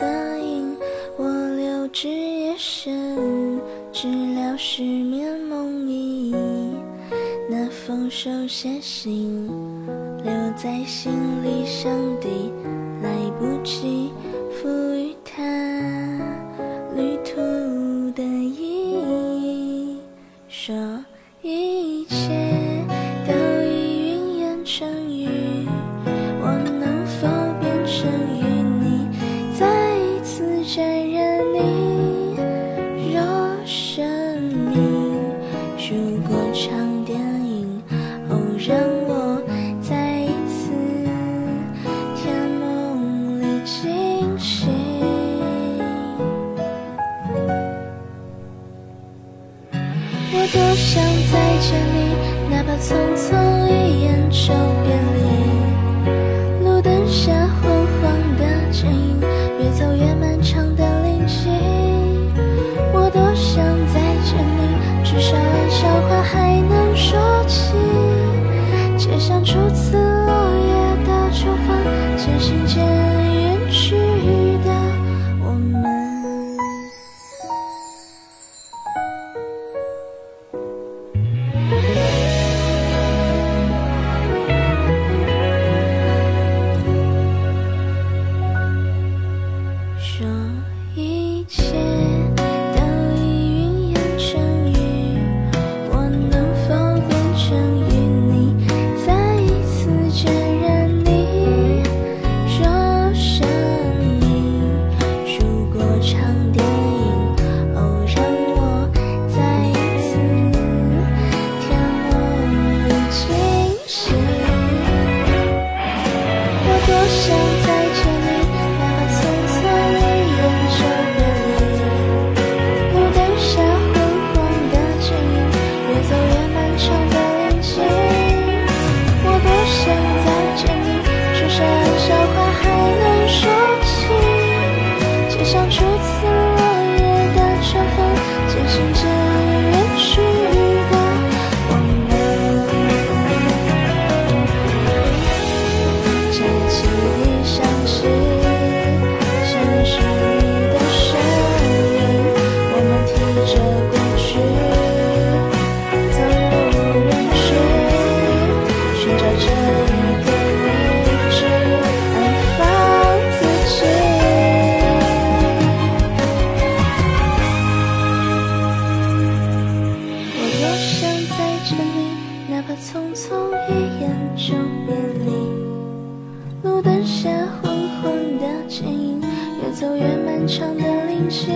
答应我留至夜深治疗失眠梦呓那封手写信留在行李箱底来不及着。路灯下昏黄的剪影越走越漫长的林径